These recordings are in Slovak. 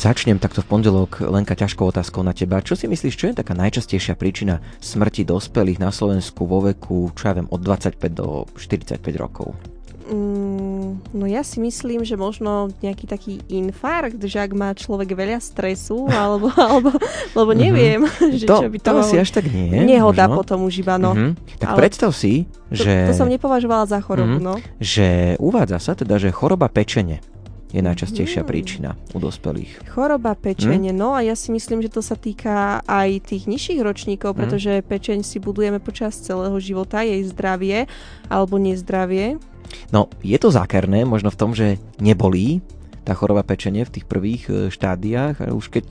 Začnem takto v pondelok, Lenka, ťažkou otázkou na teba. Čo si myslíš, čo je taká najčastejšia príčina smrti dospelých na Slovensku vo veku, čo ja viem, od 25 do 45 rokov? Mm, no ja si myslím, že možno nejaký taký infarkt, že ak má človek veľa stresu, alebo, alebo lebo mhm. neviem, mm-hmm. že to, čo by to... To asi až tak nie. Nehoda možno. potom už iba, no. Mm-hmm. Tak ale predstav si, že... To, to som nepovažovala za chorobu, mm-hmm. no. Že uvádza sa teda, že choroba pečene je najčastejšia hmm. príčina u dospelých. Choroba pečenie, hmm? no a ja si myslím, že to sa týka aj tých nižších ročníkov, hmm. pretože pečeň si budujeme počas celého života, jej zdravie alebo nezdravie. No, je to zákerné, možno v tom, že nebolí tá choroba pečenie v tých prvých e, štádiách, už keď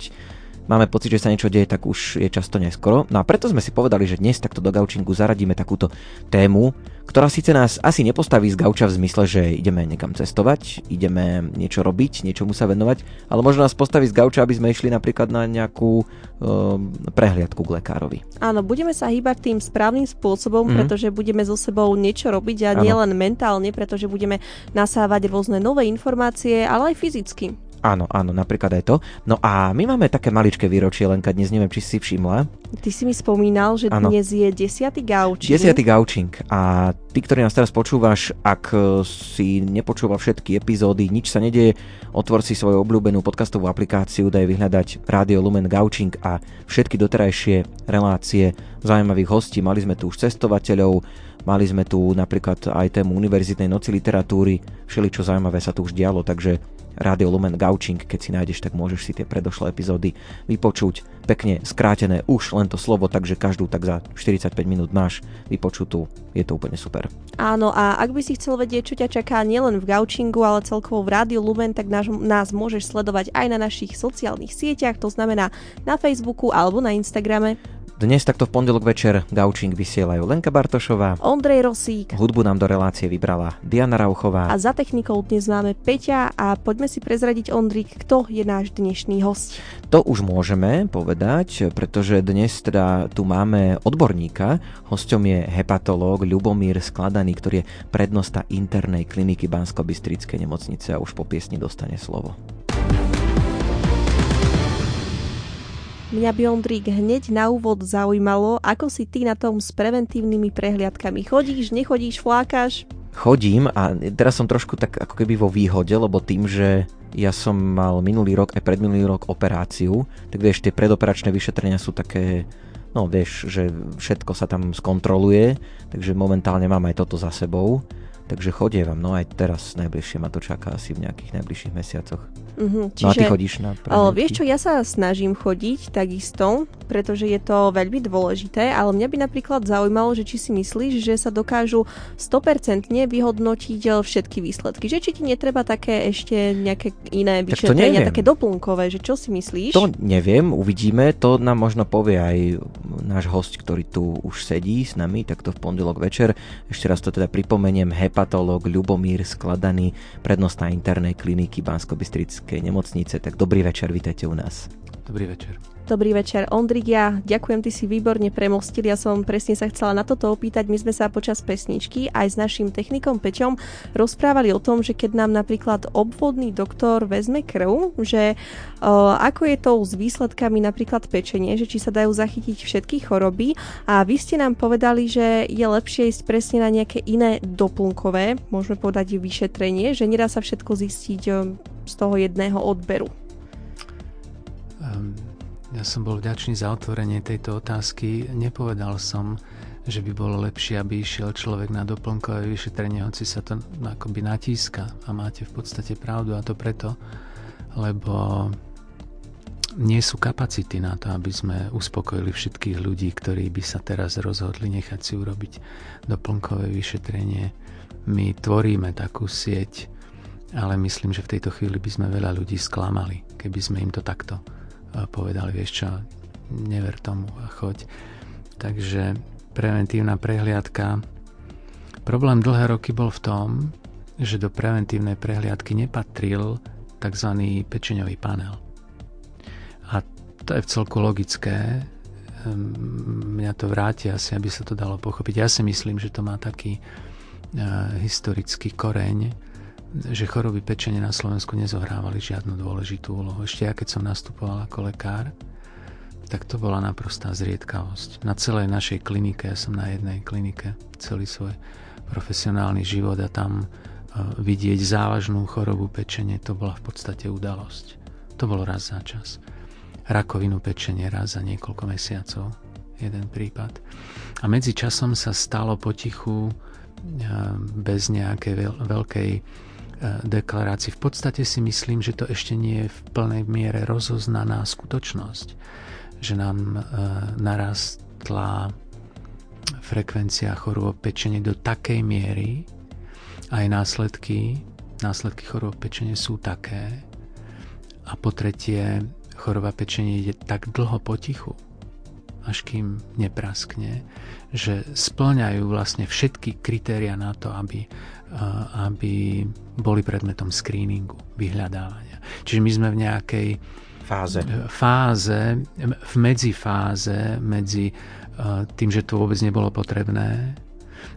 máme pocit, že sa niečo deje, tak už je často neskoro. No a preto sme si povedali, že dnes takto do gaučingu zaradíme takúto tému, ktorá síce nás asi nepostaví z gauča v zmysle, že ideme niekam cestovať, ideme niečo robiť, niečomu sa venovať, ale možno nás postaví z gauča, aby sme išli napríklad na nejakú um, prehliadku k lekárovi. Áno, budeme sa hýbať tým správnym spôsobom, mm. pretože budeme so sebou niečo robiť a nielen mentálne, pretože budeme nasávať rôzne nové informácie, ale aj fyzicky. Áno, áno, napríklad aj to. No a my máme také maličké výročie, Lenka, dnes neviem, či si všimla. Ty si mi spomínal, že áno. dnes je desiatý gaučing. Desiatý gaučing. A ty, ktorý nás teraz počúvaš, ak e, si nepočúval všetky epizódy, nič sa nedeje, otvor si svoju obľúbenú podcastovú aplikáciu, daj vyhľadať Radio Lumen Gaučing a všetky doterajšie relácie zaujímavých hostí. Mali sme tu už cestovateľov, mali sme tu napríklad aj tému univerzitnej noci literatúry, všeličo zaujímavé sa tu už dialo, takže Radio Lumen Gaučing, keď si nájdeš, tak môžeš si tie predošlé epizódy vypočuť. Pekne skrátené už len to slovo, takže každú tak za 45 minút máš vypočutú. Je to úplne super. Áno, a ak by si chcel vedieť, čo ťa čaká nielen v Gaučingu, ale celkovo v Rádiu Lumen, tak nás, nás môžeš sledovať aj na našich sociálnych sieťach, to znamená na Facebooku alebo na Instagrame. Dnes takto v pondelok večer Gaučing vysielajú Lenka Bartošová, Ondrej Rosík, hudbu nám do relácie vybrala Diana Rauchová a za technikou dnes máme Peťa a poďme si prezradiť Ondrik, kto je náš dnešný host. To už môžeme povedať, pretože dnes teda tu máme odborníka, hosťom je hepatológ Ľubomír Skladaný, ktorý je prednosta internej kliniky Bansko-Bystrickej nemocnice a už po piesni dostane slovo. Mňa by Ondrík hneď na úvod zaujímalo, ako si ty na tom s preventívnymi prehliadkami. Chodíš, nechodíš, flákaš? Chodím a teraz som trošku tak ako keby vo výhode, lebo tým, že ja som mal minulý rok aj predminulý rok operáciu, tak vieš, tie predoperačné vyšetrenia sú také, no vieš, že všetko sa tam skontroluje, takže momentálne mám aj toto za sebou. Takže chodievam, no aj teraz najbližšie ma to čaká asi v nejakých najbližších mesiacoch. Uh-huh, čiže, no a ty chodíš na ale Vieš čo, ja sa snažím chodiť takisto, pretože je to veľmi dôležité, ale mňa by napríklad zaujímalo, že či si myslíš, že sa dokážu 100% vyhodnotiť eh, všetky výsledky. Že či ti netreba také ešte nejaké iné vyšetrenia, také doplnkové, že čo si myslíš? To neviem, uvidíme, to nám možno povie aj náš host, ktorý tu už sedí s nami, takto v pondelok večer. Ešte raz to teda pripomeniem, HEP hepatológ Ľubomír Skladaný, prednosta internej kliniky bansko nemocnice. Tak dobrý večer, vítajte u nás. Dobrý večer. Dobrý večer, Ondrik, ja ďakujem, ty si výborne premostil, ja som presne sa chcela na toto opýtať, my sme sa počas pesničky aj s našim technikom Peťom rozprávali o tom, že keď nám napríklad obvodný doktor vezme krv, že uh, ako je to s výsledkami napríklad pečenie, že či sa dajú zachytiť všetky choroby. A vy ste nám povedali, že je lepšie ísť presne na nejaké iné doplnkové, môžeme povedať vyšetrenie, že nedá sa všetko zistiť z toho jedného odberu. Um ja som bol vďačný za otvorenie tejto otázky. Nepovedal som, že by bolo lepšie, aby išiel človek na doplnkové vyšetrenie, hoci sa to akoby natíska a máte v podstate pravdu a to preto, lebo nie sú kapacity na to, aby sme uspokojili všetkých ľudí, ktorí by sa teraz rozhodli nechať si urobiť doplnkové vyšetrenie. My tvoríme takú sieť, ale myslím, že v tejto chvíli by sme veľa ľudí sklamali, keby sme im to takto povedali, vieš čo, never tomu a choď. Takže preventívna prehliadka. Problém dlhé roky bol v tom, že do preventívnej prehliadky nepatril tzv. pečeňový panel. A to je v celku logické. Ehm, mňa to vráti asi, aby sa to dalo pochopiť. Ja si myslím, že to má taký uh, historický koreň, že choroby pečenia na Slovensku nezohrávali žiadnu dôležitú úlohu. Ešte ja, keď som nastupoval ako lekár, tak to bola naprostá zriedkavosť. Na celej našej klinike, ja som na jednej klinike celý svoj profesionálny život a tam e, vidieť závažnú chorobu pečenie, to bola v podstate udalosť. To bolo raz za čas. Rakovinu pečenie raz za niekoľko mesiacov, jeden prípad. A medzi časom sa stalo potichu, e, bez nejakej veľkej deklarácii. V podstate si myslím, že to ešte nie je v plnej miere rozoznaná skutočnosť že nám e, narastla frekvencia chorôb pečenie do takej miery, aj následky, následky chorôb pečenie sú také. A po tretie, choroba pečenie ide tak dlho potichu, až kým nepraskne, že splňajú vlastne všetky kritéria na to, aby, e, aby boli predmetom screeningu, vyhľadávania. Čiže my sme v nejakej fáze. fáze, v medzifáze medzi uh, tým, že to vôbec nebolo potrebné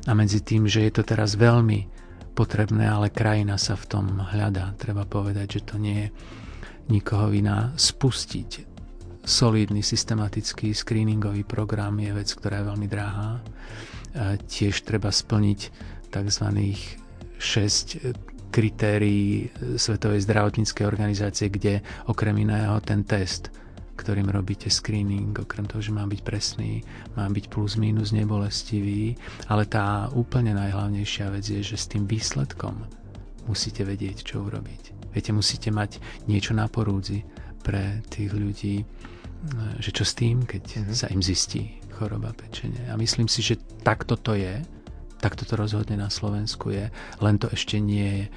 a medzi tým, že je to teraz veľmi potrebné, ale krajina sa v tom hľadá. Treba povedať, že to nie je nikoho iná. Spustiť solidný, systematický screeningový program je vec, ktorá je veľmi drahá. Tiež treba splniť tzv. 6 kritérií Svetovej zdravotníckej organizácie, kde okrem iného ten test, ktorým robíte screening, okrem toho, že má byť presný, má byť plus minus nebolestivý, ale tá úplne najhlavnejšia vec je, že s tým výsledkom musíte vedieť, čo urobiť. Viete, musíte mať niečo na porúdzi pre tých ľudí, že čo s tým, keď mm-hmm. sa im zistí choroba pečenia. A myslím si, že takto to je tak toto rozhodne na Slovensku je, len to ešte nie je e,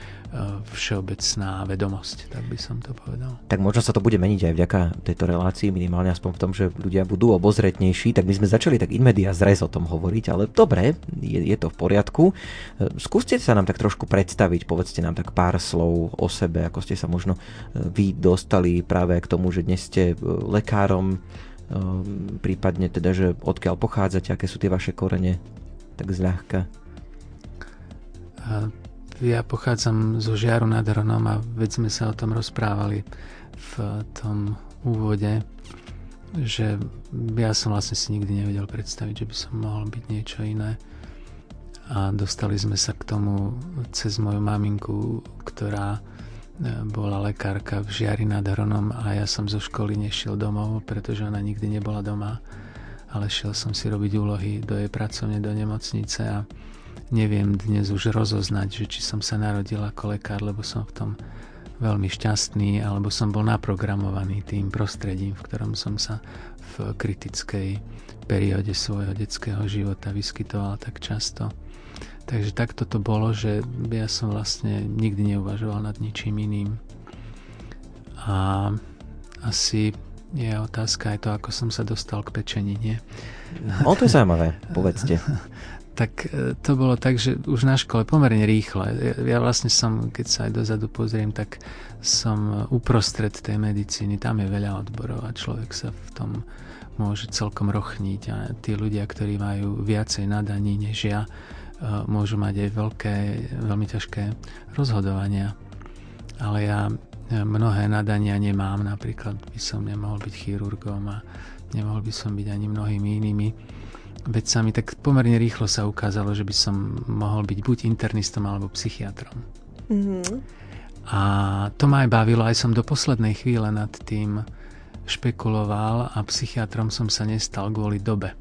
všeobecná vedomosť, tak by som to povedal. Tak možno sa to bude meniť aj vďaka tejto relácii, minimálne aspoň v tom, že ľudia budú obozretnejší, tak my sme začali tak in media zres o tom hovoriť, ale dobre, je, je to v poriadku. E, skúste sa nám tak trošku predstaviť, povedzte nám tak pár slov o sebe, ako ste sa možno e, vy dostali práve k tomu, že dnes ste lekárom, prípadne teda, že odkiaľ pochádzate, aké sú tie vaše korene tak zľahka? Ja pochádzam zo Žiaru nad Hronom a veď sme sa o tom rozprávali v tom úvode, že ja som vlastne si nikdy nevedel predstaviť, že by som mohol byť niečo iné. A dostali sme sa k tomu cez moju maminku, ktorá e, bola lekárka v Žiari nad Hronom a ja som zo školy nešiel domov, pretože ona nikdy nebola doma ale šiel som si robiť úlohy do jej pracovne, do nemocnice a neviem dnes už rozoznať, že či som sa narodil ako lekár, lebo som v tom veľmi šťastný, alebo som bol naprogramovaný tým prostredím, v ktorom som sa v kritickej perióde svojho detského života vyskytoval tak často. Takže takto to bolo, že ja som vlastne nikdy neuvažoval nad ničím iným. A asi je otázka aj to, ako som sa dostal k pečení, nie? No to je zaujímavé, povedzte. tak e, to bolo tak, že už na škole pomerne rýchle. Ja, ja vlastne som, keď sa aj dozadu pozriem, tak som uprostred tej medicíny. Tam je veľa odborov a človek sa v tom môže celkom rochniť a tí ľudia, ktorí majú viacej nadaní než ja, e, môžu mať aj veľké, veľmi ťažké rozhodovania. Ale ja mnohé nadania nemám, napríklad by som nemohol byť chirurgom a nemohol by som byť ani mnohými inými vecami, tak pomerne rýchlo sa ukázalo, že by som mohol byť buď internistom alebo psychiatrom. Mm-hmm. A to ma aj bavilo, aj som do poslednej chvíle nad tým špekuloval a psychiatrom som sa nestal kvôli dobe,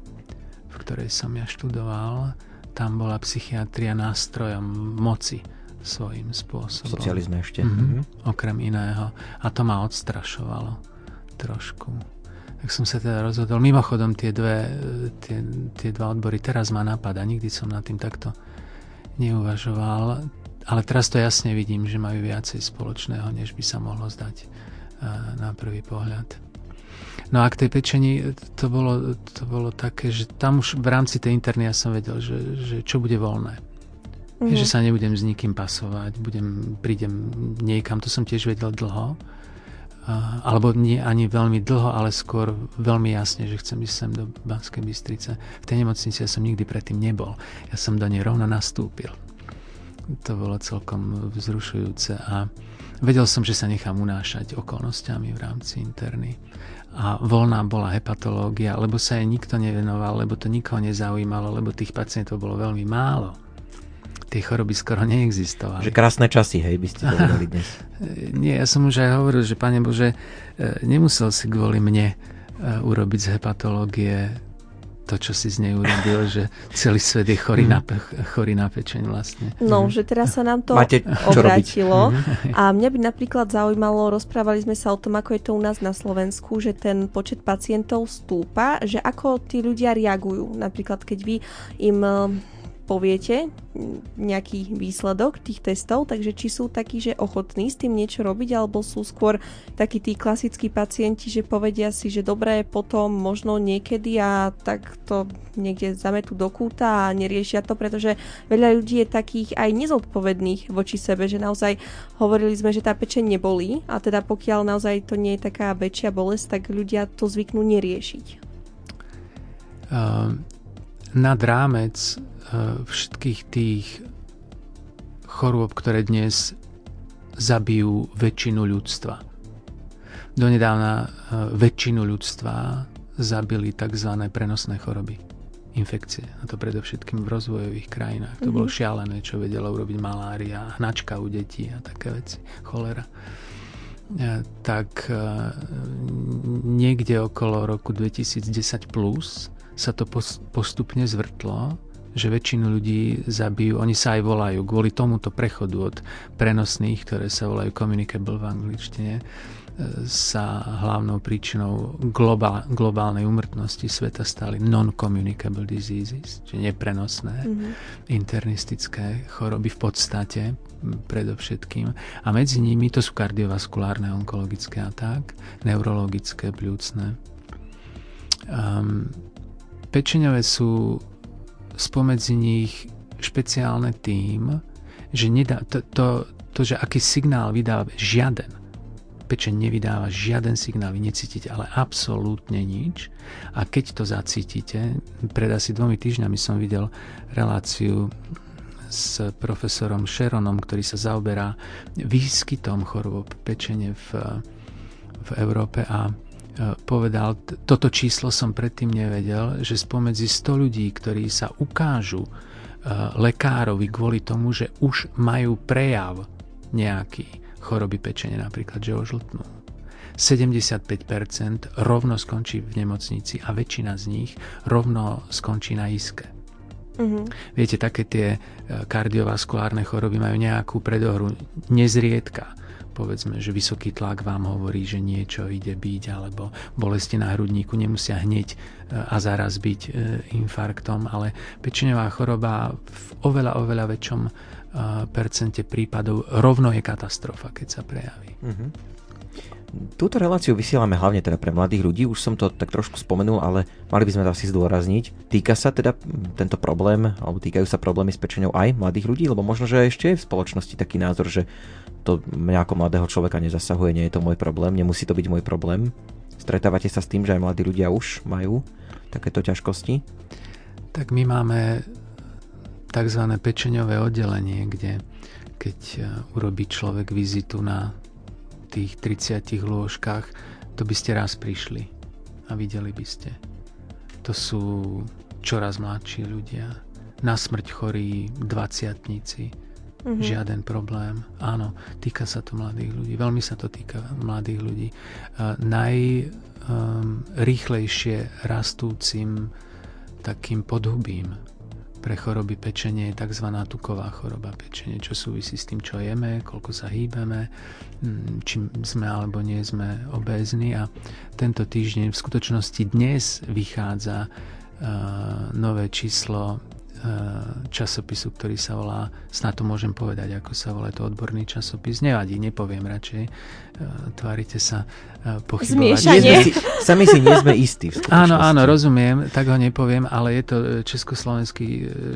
v ktorej som ja študoval. Tam bola psychiatria nástrojom moci svojím spôsobom. Socializme ešte. Mm-hmm. Okrem iného. A to ma odstrašovalo trošku. Tak som sa teda rozhodol. Mimochodom tie, dve, tie, tie dva odbory teraz ma napadá. Nikdy som nad tým takto neuvažoval. Ale teraz to jasne vidím, že majú viacej spoločného, než by sa mohlo zdať eh, na prvý pohľad. No a k tej pečení to bolo, to bolo také, že tam už v rámci tej interny ja som vedel, že, že čo bude voľné Mm-hmm. Že sa nebudem s nikým pasovať, budem, prídem niekam, to som tiež vedel dlho. Uh, alebo nie ani veľmi dlho, ale skôr veľmi jasne, že chcem ísť sem do Banskej Bystrice. V tej nemocnici ja som nikdy predtým nebol. Ja som do nej rovno nastúpil. to bolo celkom vzrušujúce a vedel som, že sa nechám unášať okolnostiami v rámci interny a voľná bola hepatológia, lebo sa jej nikto nevenoval, lebo to nikoho nezaujímalo, lebo tých pacientov bolo veľmi málo. Tie choroby skoro neexistovali. Že krásne časy, hej, by ste povedali dnes. Nie, ja som už aj hovoril, že Pane Bože, e, nemusel si kvôli mne e, urobiť z hepatológie to, čo si z nej urobil, že celý svet je chorý na, chorý na pečeň vlastne. No, že teraz sa nám to Máte obrátilo mhm. a mňa by napríklad zaujímalo, rozprávali sme sa o tom, ako je to u nás na Slovensku, že ten počet pacientov stúpa, že ako tí ľudia reagujú. Napríklad, keď vy im poviete nejaký výsledok tých testov, takže či sú takí, že ochotní s tým niečo robiť, alebo sú skôr takí tí klasickí pacienti, že povedia si, že dobré, potom možno niekedy a tak to niekde zametú do kúta a neriešia to, pretože veľa ľudí je takých aj nezodpovedných voči sebe, že naozaj hovorili sme, že tá pečeň nebolí a teda pokiaľ naozaj to nie je taká väčšia bolesť, tak ľudia to zvyknú neriešiť. Uh, nad rámec všetkých tých chorôb, ktoré dnes zabijú väčšinu ľudstva. Donedávna eh, väčšinu ľudstva zabili tzv. prenosné choroby, infekcie. A to predovšetkým v rozvojových krajinách. To mm-hmm. bolo šialené, čo vedela urobiť malária, hnačka u detí a také veci, cholera. Eh, tak niekde okolo roku 2010 plus sa to postupne zvrtlo že väčšinu ľudí zabijú, oni sa aj volajú kvôli tomuto prechodu od prenosných, ktoré sa volajú communicable v angličtine, e, sa hlavnou príčinou globál, globálnej umrtnosti sveta stali non-communicable diseases, čiže neprenosné mm-hmm. internistické choroby v podstate predovšetkým. A medzi nimi to sú kardiovaskulárne, onkologické a tak, neurologické, pľúcne. Um, pečeňové sú spomedzi nich špeciálne tým, že nedá, to, to, to, že aký signál vydáva žiaden, pečeň nevydáva žiaden signál, vy necítite ale absolútne nič. A keď to zacítite, pred asi dvomi týždňami som videl reláciu s profesorom Sharonom, ktorý sa zaoberá výskytom chorôb pečene v, v Európe a povedal, toto číslo som predtým nevedel, že spomedzi 100 ľudí, ktorí sa ukážu e, lekárovi kvôli tomu, že už majú prejav nejaký choroby pečenia, napríklad, že ožltnú. 75% rovno skončí v nemocnici a väčšina z nich rovno skončí na iske. Mm-hmm. Viete, také tie e, kardiovaskulárne choroby majú nejakú predohru nezriedka povedzme, že vysoký tlak vám hovorí, že niečo ide byť, alebo bolesti na hrudníku nemusia hneď e, a zaraz byť e, infarktom, ale pečeňová choroba v oveľa, oveľa väčšom e, percente prípadov rovno je katastrofa, keď sa prejaví. Mm-hmm. Túto reláciu vysielame hlavne teda pre mladých ľudí, už som to tak trošku spomenul, ale mali by sme to asi zdôrazniť. Týka sa teda tento problém, alebo týkajú sa problémy s pečenou aj mladých ľudí, lebo možno, že ešte je v spoločnosti taký názor, že to mňa ako mladého človeka nezasahuje, nie je to môj problém, nemusí to byť môj problém. Stretávate sa s tým, že aj mladí ľudia už majú takéto ťažkosti? Tak my máme tzv. pečeňové oddelenie, kde keď e, urobí človek vizitu na tých 30 lôžkach, to by ste raz prišli a videli by ste. To sú čoraz mladší ľudia, na smrť chorí dvaciatníci, Mm-hmm. Žiaden problém. Áno, týka sa to mladých ľudí. Veľmi sa to týka mladých ľudí. Uh, najrýchlejšie um, rastúcim takým podhubím pre choroby pečenie je tzv. tuková choroba pečenie, čo súvisí s tým, čo jeme, koľko sa hýbeme, mm, či sme alebo nie sme obézni. A tento týždeň, v skutočnosti dnes vychádza uh, nové číslo časopisu, ktorý sa volá, snad to môžem povedať, ako sa volá to odborný časopis, nevadí, nepoviem radšej, eh, tvárite sa eh, pochybovať. Si, sami si nie sme istí. áno, áno, rozumiem, tak ho nepoviem, ale je to československý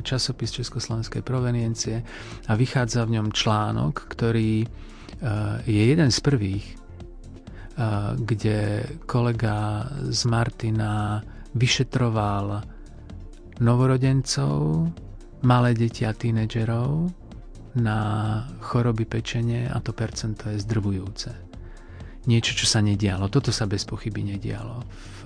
časopis československej proveniencie a vychádza v ňom článok, ktorý je jeden z prvých, kde kolega z Martina vyšetroval novorodencov, malé deti a tínedžerov na choroby pečenie a to percento je zdrvujúce. Niečo, čo sa nedialo. Toto sa bez pochyby nedialo v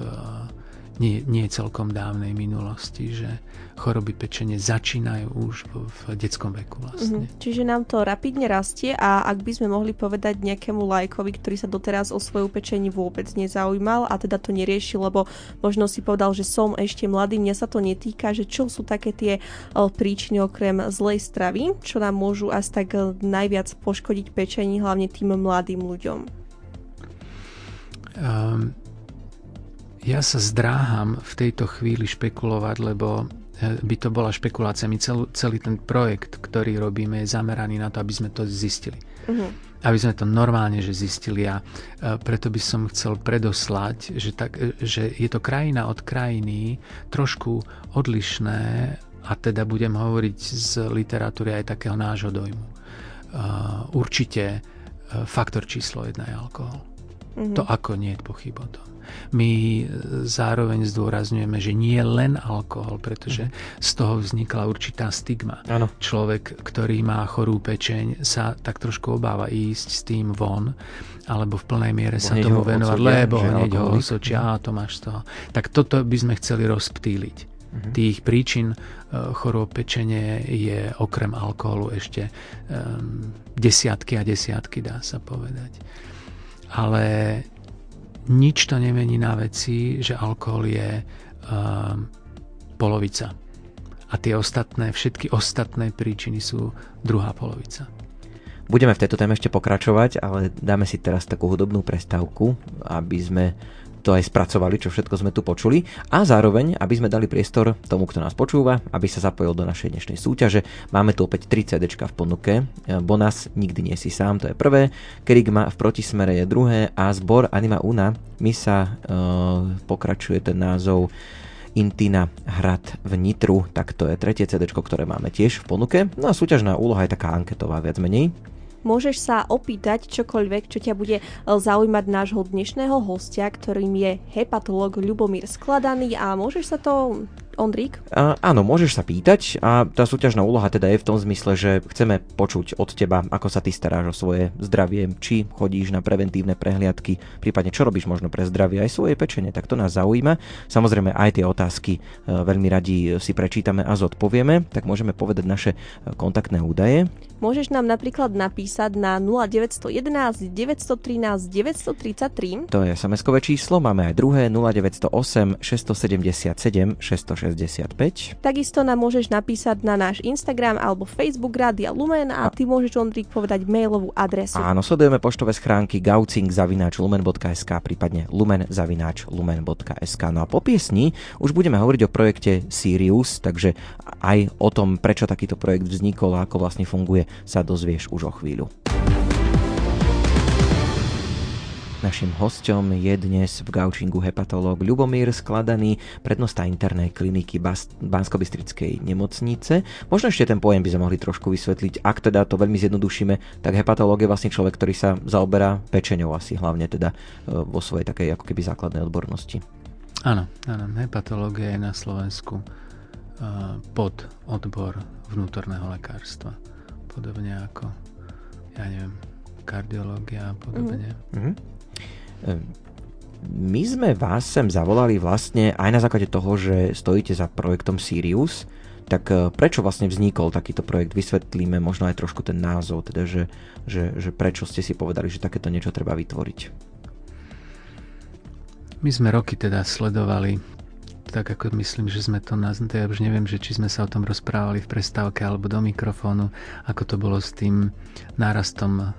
nie, nie celkom dávnej minulosti, že choroby pečenie začínajú už v, v detskom veku vlastne. Mm-hmm. Čiže nám to rapidne rastie a ak by sme mohli povedať nejakému lajkovi, ktorý sa doteraz o svoju pečení vôbec nezaujímal a teda to neriešil, lebo možno si povedal, že som ešte mladý, mňa sa to netýka, že čo sú také tie príčiny okrem zlej stravy, čo nám môžu asi tak najviac poškodiť pečení, hlavne tým mladým ľuďom? Um, ja sa zdráham v tejto chvíli špekulovať, lebo eh, by to bola špekulácia. My celý, celý ten projekt, ktorý robíme, je zameraný na to, aby sme to zistili. Uh-huh. Aby sme to normálne že zistili a eh, preto by som chcel predoslať, že, tak, eh, že je to krajina od krajiny trošku odlišné a teda budem hovoriť z literatúry aj takého nášho dojmu. Určite faktor číslo jedna je alkohol. To ako nie je pochyb o tom. My zároveň zdôrazňujeme, že nie len alkohol, pretože z toho vznikla určitá stigma. Ano. Človek, ktorý má chorú pečeň, sa tak trošku obáva ísť s tým von, alebo v plnej miere sa tomu venovať, lebo hneď ho osočia, a to máš z toho. Tak toto by sme chceli rozptýliť. Uh-huh. Tých príčin uh, chorób pečenie je okrem alkoholu ešte um, desiatky a desiatky, dá sa povedať. Ale nič to nemení na veci, že alkohol je uh, polovica. A tie ostatné, všetky ostatné príčiny sú druhá polovica. Budeme v tejto téme ešte pokračovať, ale dáme si teraz takú hudobnú prestávku, aby sme to aj spracovali, čo všetko sme tu počuli a zároveň, aby sme dali priestor tomu, kto nás počúva, aby sa zapojil do našej dnešnej súťaže. Máme tu opäť 3 CD v ponuke. Bonas Nikdy nie si sám, to je prvé. Kerigma v protismere je druhé a zbor Anima Una my sa uh, pokračuje ten názov Intina Hrad v Nitru, tak to je tretie CD, ktoré máme tiež v ponuke. No a súťažná úloha je taká anketová viac menej môžeš sa opýtať čokoľvek, čo ťa bude e, zaujímať nášho dnešného hostia, ktorým je hepatolog Ľubomír Skladaný a môžeš sa to Ondrík? A, áno, môžeš sa pýtať a tá súťažná úloha teda je v tom zmysle, že chceme počuť od teba, ako sa ty staráš o svoje zdravie, či chodíš na preventívne prehliadky, prípadne čo robíš možno pre zdravie aj svoje pečenie, tak to nás zaujíma. Samozrejme aj tie otázky e, veľmi radi si prečítame a zodpovieme, tak môžeme povedať naše e, kontaktné údaje. Môžeš nám napríklad napísať na 0911 913 933. To je SMS-kové číslo, máme aj druhé 0908 677 660 65. Takisto nám môžeš napísať na náš Instagram alebo Facebook Rádia Lumen a, ty môžeš, Ondrík, povedať mailovú adresu. Áno, sledujeme poštové schránky gaucing.lumen.sk prípadne lumen.lumen.sk No a po piesni už budeme hovoriť o projekte Sirius, takže aj o tom, prečo takýto projekt vznikol a ako vlastne funguje, sa dozvieš už o chvíľu. Našim hostom je dnes v gaučingu hepatológ Ľubomír Skladaný, prednosta internej kliniky bansko nemocnice. Možno ešte ten pojem by sme mohli trošku vysvetliť. Ak teda to veľmi zjednodušíme, tak hepatológ je vlastne človek, ktorý sa zaoberá pečeňou asi hlavne teda e, vo svojej takej ako keby základnej odbornosti. Áno, áno, hepatológia je na Slovensku e, pod odbor vnútorného lekárstva. Podobne ako, ja neviem, kardiológia a podobne. Mm-hmm. My sme vás sem zavolali vlastne aj na základe toho, že stojíte za projektom Sirius, tak eh, prečo vlastne vznikol takýto projekt? Vysvetlíme možno aj trošku ten názov, teda že, že, že prečo ste si povedali, že takéto niečo treba vytvoriť. My sme roky teda sledovali tak ako myslím, že sme to nazvali, ja už neviem, že či sme sa o tom rozprávali v prestávke alebo do mikrofónu, ako to bolo s tým nárastom uh,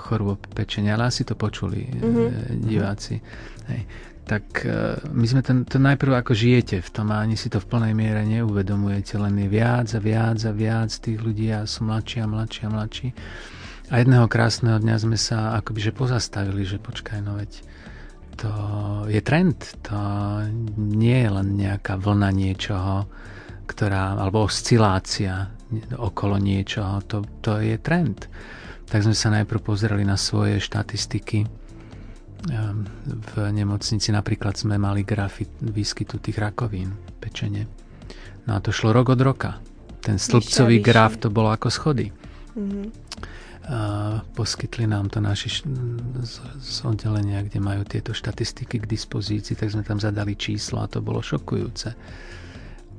chorôb pečenia, ale asi to počuli mm-hmm. diváci. Hej. Tak uh, my sme ten, to najprv ako žijete v tom a ani si to v plnej miere neuvedomujete, len je viac a viac a viac tých ľudí a sú mladší a mladší a mladší. A jedného krásneho dňa sme sa akoby že pozastavili, že počkaj, no veď to je trend, to nie je len nejaká vlna niečoho, ktorá, alebo oscilácia okolo niečoho, to, to je trend. Tak sme sa najprv pozreli na svoje štatistiky. Ehm, v nemocnici napríklad sme mali grafy výskytu tých rakovín, pečenie. No a to šlo rok od roka. Ten stĺpcový graf to bolo ako schody. Mm-hmm. A poskytli nám to naši z, oddelenia, kde majú tieto štatistiky k dispozícii, tak sme tam zadali číslo a to bolo šokujúce.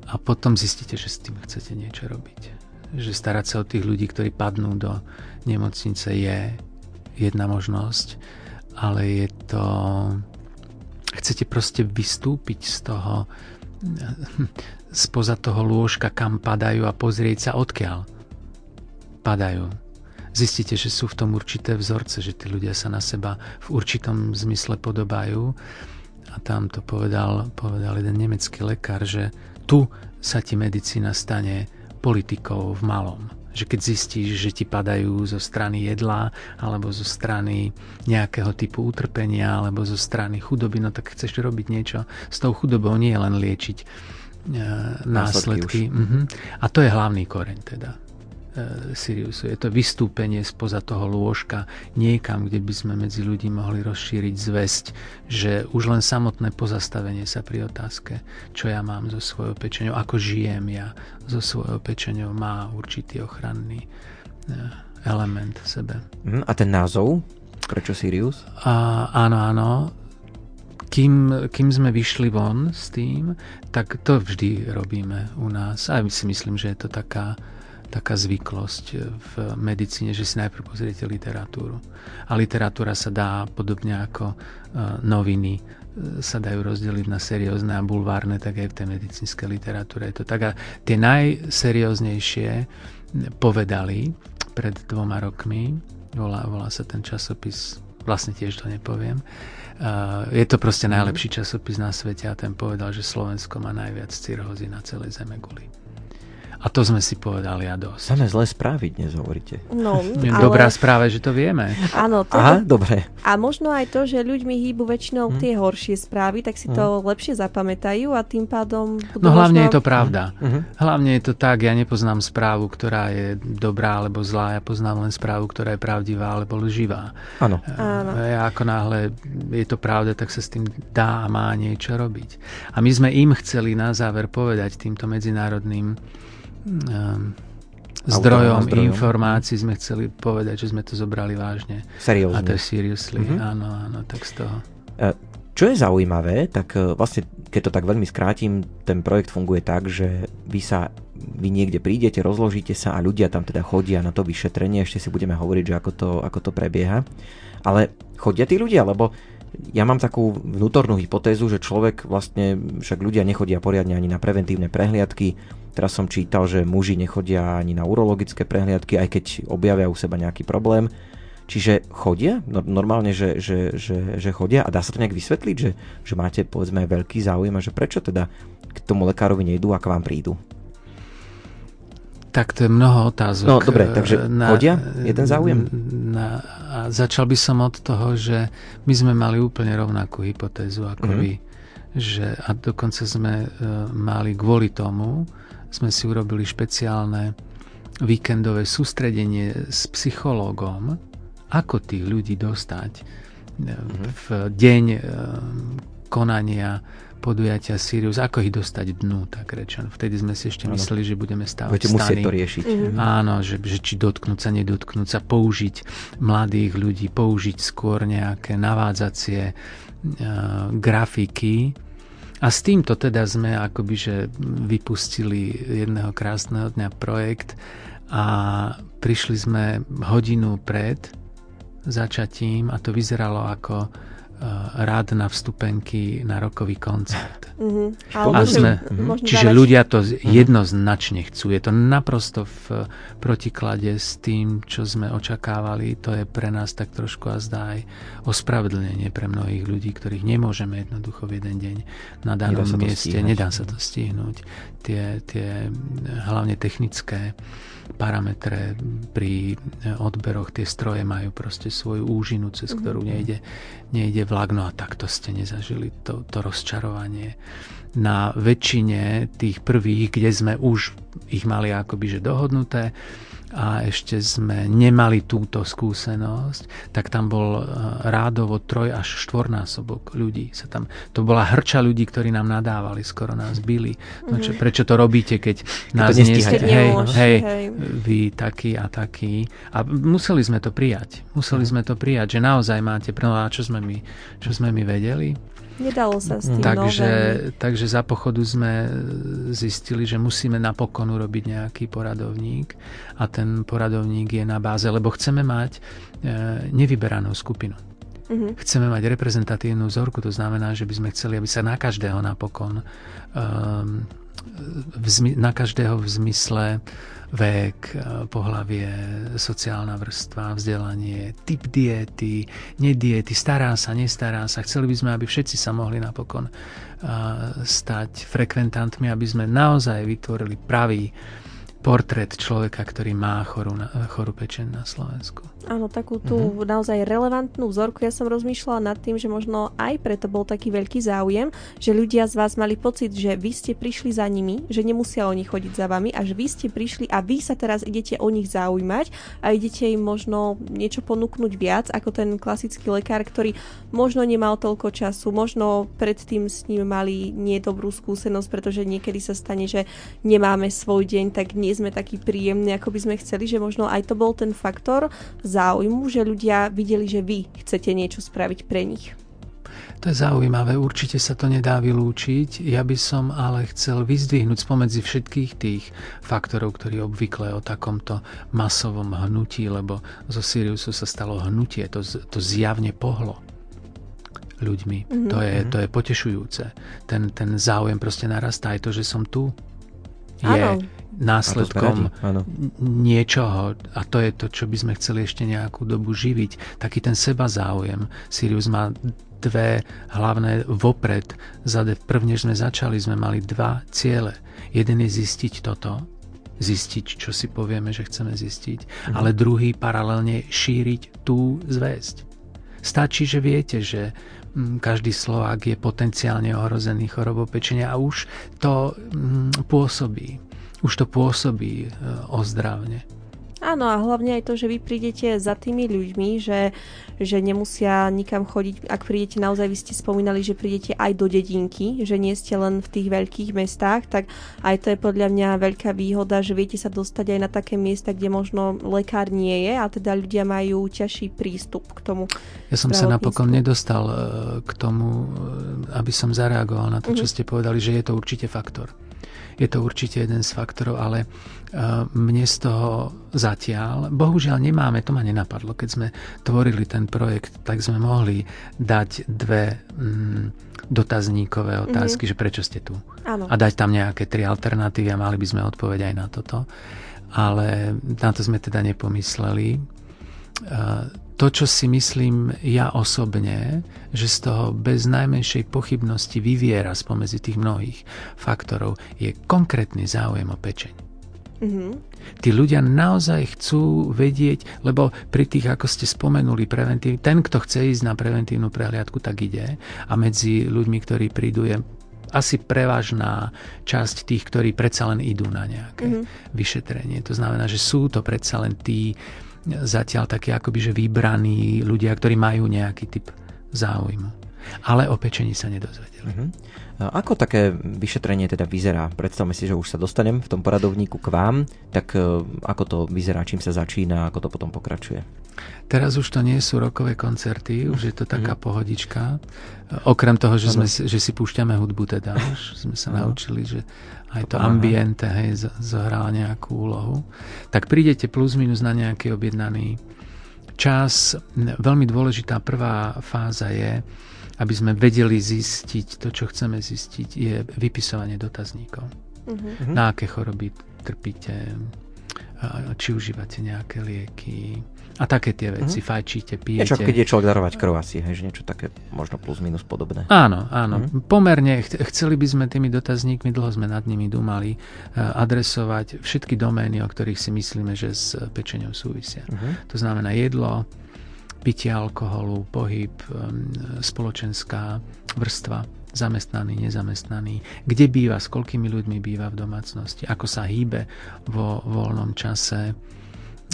A potom zistíte, že s tým chcete niečo robiť. Že starať sa o tých ľudí, ktorí padnú do nemocnice je jedna možnosť, ale je to... Chcete proste vystúpiť z toho spoza toho lôžka, kam padajú a pozrieť sa odkiaľ padajú zistíte, že sú v tom určité vzorce, že tí ľudia sa na seba v určitom zmysle podobajú. A tam to povedal, povedal jeden nemecký lekár, že tu sa ti medicína stane politikou v malom. Že keď zistíš, že ti padajú zo strany jedla, alebo zo strany nejakého typu utrpenia, alebo zo strany chudoby, no tak chceš robiť niečo s tou chudobou, nie len liečiť e, následky. následky. Uh-huh. A to je hlavný koreň teda. E, Siriusu. Je to vystúpenie spoza toho lôžka niekam, kde by sme medzi ľudí mohli rozšíriť zväzť, že už len samotné pozastavenie sa pri otázke, čo ja mám so svojou pečenou, ako žijem ja so svojou pečenou, má určitý ochranný e, element v sebe. Mhm, a ten názov? Prečo Sirius? A, áno, áno. Kým, kým sme vyšli von s tým, tak to vždy robíme u nás. A my si myslím, že je to taká taká zvyklosť v medicíne, že si najprv pozriete literatúru. A literatúra sa dá, podobne ako e, noviny, e, sa dajú rozdeliť na seriózne a bulvárne, tak aj v tej medicínskej literatúre je to tak. A tie najserióznejšie povedali pred dvoma rokmi, volá, volá sa ten časopis, vlastne tiež to nepoviem, e, je to proste najlepší časopis na svete a ten povedal, že Slovensko má najviac cirhózy na celej zeme guli. A to sme si povedali a dosť. Samé zlé správy dnes hovoríte. No, ale... Dobrá správa, že to vieme. Áno. To Aha, dobre. A možno aj to, že ľuďmi hýbu väčšinou hm. tie horšie správy, tak si hm. to lepšie zapamätajú a tým pádom... No hlavne možno... je to pravda. Hm. Hlavne je to tak, ja nepoznám správu, ktorá je dobrá alebo zlá, ja poznám len správu, ktorá je pravdivá alebo lživá. Áno. Ja ako náhle je to pravda, tak sa s tým dá a má niečo robiť. A my sme im chceli na záver povedať týmto medzinárodným zdrojom, zdrojom informácií sme chceli povedať, že sme to zobrali vážne. Seriózne. A to je seriously, mm-hmm. áno, áno, tak z toho. E, čo je zaujímavé, tak e, vlastne, keď to tak veľmi skrátim, ten projekt funguje tak, že vy sa vy niekde prídete, rozložíte sa a ľudia tam teda chodia na to vyšetrenie, ešte si budeme hovoriť, že ako to, ako to prebieha. Ale chodia tí ľudia, lebo ja mám takú vnútornú hypotézu, že človek vlastne, však ľudia nechodia poriadne ani na preventívne prehliadky. Teraz som čítal, že muži nechodia ani na urologické prehliadky, aj keď objavia u seba nejaký problém. Čiže chodia? No, normálne, že, že, že, že chodia a dá sa to nejak vysvetliť, že, že máte povedzme veľký záujem a že prečo teda k tomu lekárovi nejdú a k vám prídu? Tak to je mnoho otázok. No dobre, takže na, chodia? Jeden záujem? Na, a začal by som od toho, že my sme mali úplne rovnakú hypotézu ako mm-hmm. vy. Že, a dokonca sme uh, mali kvôli tomu, sme si urobili špeciálne víkendové sústredenie s psychológom, ako tých ľudí dostať mm-hmm. v deň konania podujatia Sirius, ako ich dostať dnu, tak rečen. Vtedy sme si ešte ano. mysleli, že budeme stávať Budete musieť to riešiť. Mm-hmm. Áno, že, že či dotknúť sa, nedotknúť sa, použiť mladých ľudí, použiť skôr nejaké navádzacie uh, grafiky. A s týmto teda sme akoby, že vypustili jedného krásneho dňa projekt a prišli sme hodinu pred začatím a to vyzeralo ako rád na vstupenky na rokový koncert. Mm-hmm. A sme, mm-hmm. čiže ľudia to jednoznačne chcú. Je to naprosto v protiklade s tým, čo sme očakávali. To je pre nás tak trošku a zdá aj ospravedlnenie pre mnohých ľudí, ktorých nemôžeme jednoducho v jeden deň na danom nedá mieste. Nedá sa to stihnúť. Tie, tie hlavne technické parametre pri odberoch. Tie stroje majú proste svoju úžinu, cez ktorú mhm. nejde, nejde vlak. No a takto ste nezažili to, to rozčarovanie. Na väčšine tých prvých, kde sme už ich mali akoby že dohodnuté, a ešte sme nemali túto skúsenosť, tak tam bol e, rádovo troj až štvornásobok ľudí. Sa tam, to bola hrča ľudí, ktorí nám nadávali, skoro nás byli. No čo, prečo to robíte, keď nás nie ste, hej, hej, hej, vy taký a taký. A museli sme to prijať. Museli mhm. sme to prijať, že naozaj máte, no a čo sme my, čo sme my vedeli? Nedalo sa s tým takže, takže za pochodu sme zistili, že musíme napokon urobiť nejaký poradovník a ten poradovník je na báze, lebo chceme mať e, nevyberanú skupinu. Uh-huh. Chceme mať reprezentatívnu vzorku, to znamená, že by sme chceli, aby sa na každého napokon um, na každého v zmysle vek, e, pohlavie, sociálna vrstva, vzdelanie, typ diety, nediety, stará sa, nestará sa. Chceli by sme, aby všetci sa mohli napokon e, stať frekventantmi, aby sme naozaj vytvorili pravý portrét človeka, ktorý má chorú, chorú pečen na Slovensku. Áno, takú tú uh-huh. naozaj relevantnú vzorku. Ja som rozmýšľala nad tým, že možno aj preto bol taký veľký záujem, že ľudia z vás mali pocit, že vy ste prišli za nimi, že nemusia oni chodiť za vami a že vy ste prišli a vy sa teraz idete o nich zaujímať a idete im možno niečo ponúknuť viac ako ten klasický lekár, ktorý možno nemal toľko času, možno predtým s ním mali nedobrú skúsenosť, pretože niekedy sa stane, že nemáme svoj deň, tak nie sme takí príjemní, ako by sme chceli, že možno aj to bol ten faktor za záujmu, že ľudia videli, že vy chcete niečo spraviť pre nich. To je zaujímavé, určite sa to nedá vylúčiť. Ja by som ale chcel vyzdvihnúť spomedzi všetkých tých faktorov, ktorí obvykle o takomto masovom hnutí, lebo zo Siriusu sa stalo hnutie, to, to zjavne pohlo ľuďmi. Mm-hmm. To, je, to je potešujúce. Ten, ten záujem proste narastá. Aj to, že som tu, je, ano následkom niečoho a to je to, čo by sme chceli ešte nejakú dobu živiť. Taký ten seba záujem. Sirius má dve hlavné vopred. Prvne, než sme začali, sme mali dva ciele. Jeden je zistiť toto, zistiť, čo si povieme, že chceme zistiť, mhm. ale druhý paralelne šíriť tú zväzť. Stačí, že viete, že mm, každý Slovák je potenciálne ohrozený chorobou pečenia a už to mm, pôsobí už to pôsobí e, ozdravne. Áno a hlavne aj to, že vy prídete za tými ľuďmi, že, že nemusia nikam chodiť. Ak prídete naozaj, vy ste spomínali, že prídete aj do dedinky, že nie ste len v tých veľkých mestách, tak aj to je podľa mňa veľká výhoda, že viete sa dostať aj na také miesta, kde možno lekár nie je a teda ľudia majú ťažší prístup k tomu. Ja som sa napokon nedostal e, k tomu, e, aby som zareagoval na to, čo mhm. ste povedali, že je to určite faktor je to určite jeden z faktorov, ale e, mne z toho zatiaľ, bohužiaľ nemáme, to ma nenapadlo, keď sme tvorili ten projekt, tak sme mohli dať dve mm, dotazníkové mhm. otázky, mm-hmm. že prečo ste tu. Áno. A dať tam nejaké tri alternatívy a mali by sme odpovedať aj na toto. Ale na to sme teda nepomysleli. To, čo si myslím ja osobne, že z toho bez najmenšej pochybnosti vyviera spomedzi tých mnohých faktorov, je konkrétny záujem o pečeň. Mm-hmm. Tí ľudia naozaj chcú vedieť, lebo pri tých, ako ste spomenuli, preventív, ten, kto chce ísť na preventívnu prehliadku, tak ide. A medzi ľuďmi, ktorí prídu, je asi prevažná časť tých, ktorí predsa len idú na nejaké mm-hmm. vyšetrenie. To znamená, že sú to predsa len tí, zatiaľ takí akoby, že vybraní ľudia, ktorí majú nejaký typ záujmu. Ale o pečení sa nedozvedeli. Uh-huh. Ako také vyšetrenie teda vyzerá? Predstavme si, že už sa dostanem v tom poradovníku k vám, tak e, ako to vyzerá, čím sa začína, ako to potom pokračuje? Teraz už to nie sú rokové koncerty, už je to taká uh-huh. pohodička. Okrem toho, že, sme, že si púšťame hudbu teda, už sme sa naučili, že aj to ambiente hej, zohrá nejakú úlohu, tak prídete plus minus na nejaký objednaný čas. Veľmi dôležitá prvá fáza je, aby sme vedeli zistiť to, čo chceme zistiť, je vypisovanie dotazníkov. Uh-huh. Na aké choroby trpíte, či užívate nejaké lieky, a také tie veci, mm-hmm. fajčíte, pijete. Niečo, keď je človek darovať krv asi, hej, že niečo také možno plus minus podobné. Áno, áno. Mm-hmm. Pomerne ch- chceli by sme tými dotazníkmi, dlho sme nad nimi dumali, uh, adresovať všetky domény, o ktorých si myslíme, že s pečením súvisia. Mm-hmm. To znamená jedlo, pitie alkoholu, pohyb, spoločenská vrstva, zamestnaný, nezamestnaný, kde býva, s koľkými ľuďmi býva v domácnosti, ako sa hýbe vo voľnom čase,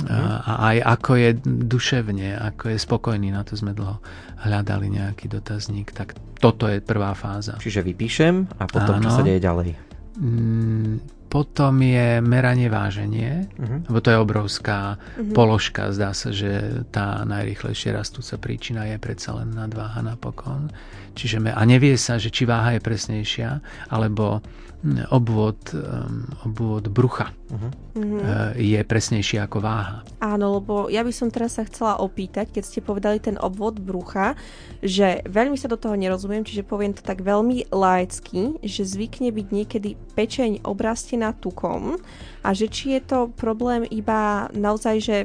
a aj ako je duševne, ako je spokojný, na to sme dlho hľadali nejaký dotazník, tak toto je prvá fáza. Čiže vypíšem a potom Áno. čo sa deje ďalej? Mm, potom je meranie váženie, uh-huh. lebo to je obrovská uh-huh. položka. Zdá sa, že tá najrychlejšie rastúca príčina je predsa len nadváha napokon. Čiže me, a nevie sa, že či váha je presnejšia, alebo obvod, obvod brucha uh-huh. je presnejší ako váha. Áno, lebo ja by som teraz sa chcela opýtať, keď ste povedali ten obvod brucha, že veľmi sa do toho nerozumiem, čiže poviem to tak veľmi laicky, že zvykne byť niekedy pečeň obrastená tukom a že či je to problém iba naozaj, že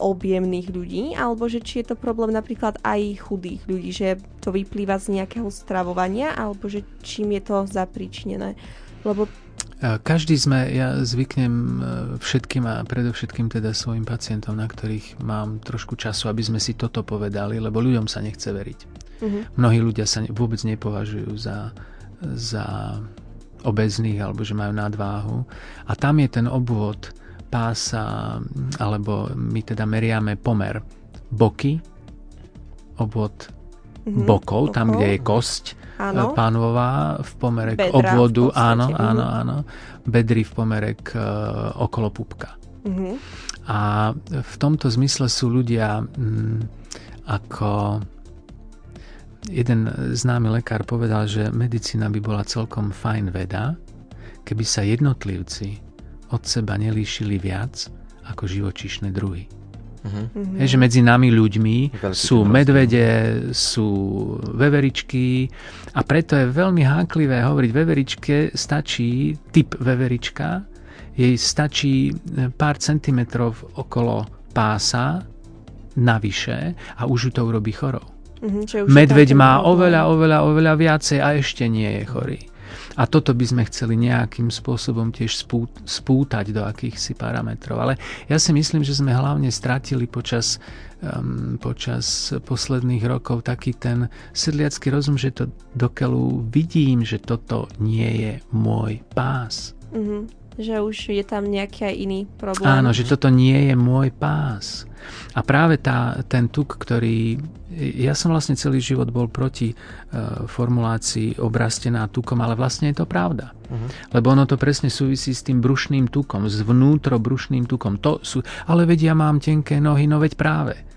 objemných ľudí, alebo že či je to problém napríklad aj chudých ľudí, že to vyplýva z nejakého stravovania, alebo že čím je to zapríčinené. Lebo každý sme, ja zvyknem e, všetkým a predovšetkým teda svojim pacientom, na ktorých mám trošku času, aby sme si toto povedali, lebo ľuďom sa nechce veriť. Uh-huh. Mnohí ľudia sa vôbec nepovažujú za, za obezných alebo že majú nadváhu. A tam je ten obvod pása, alebo my teda meriame pomer boky, obvod uh-huh. bokov, tam, kde je kosť, áno. pánová v pomere k obvodu, podstate, áno, uh-huh. áno, áno, bedry v pomere k uh, okolo pupka. Uh-huh. A v tomto zmysle sú ľudia m, ako jeden známy lekár povedal, že medicína by bola celkom fajn veda, keby sa jednotlivci od seba nelíšili viac ako živočišné druhy. Uh-huh. Je, že medzi nami ľuďmi Veľký sú medvede, sú veveričky a preto je veľmi háklivé hovoriť veveričke stačí, typ veverička, jej stačí e, pár centimetrov okolo pása navyše a už ju to urobí chorou. Uh-huh, Medveď má oveľa, oveľa, oveľa viacej a ešte nie je chorý. A toto by sme chceli nejakým spôsobom tiež spút, spútať do akýchsi parametrov. Ale ja si myslím, že sme hlavne stratili počas, um, počas posledných rokov taký ten sedliacký rozum, že to dokeľu vidím, že toto nie je môj pás. Mm-hmm že už je tam nejaký aj iný problém. Áno, že toto nie je môj pás. A práve tá, ten tuk, ktorý... Ja som vlastne celý život bol proti uh, formulácii obrastená tukom, ale vlastne je to pravda. Uh-huh. Lebo ono to presne súvisí s tým brušným tukom, s vnútrobrušným tukom. To sú, ale vedia, mám tenké nohy, no veď práve.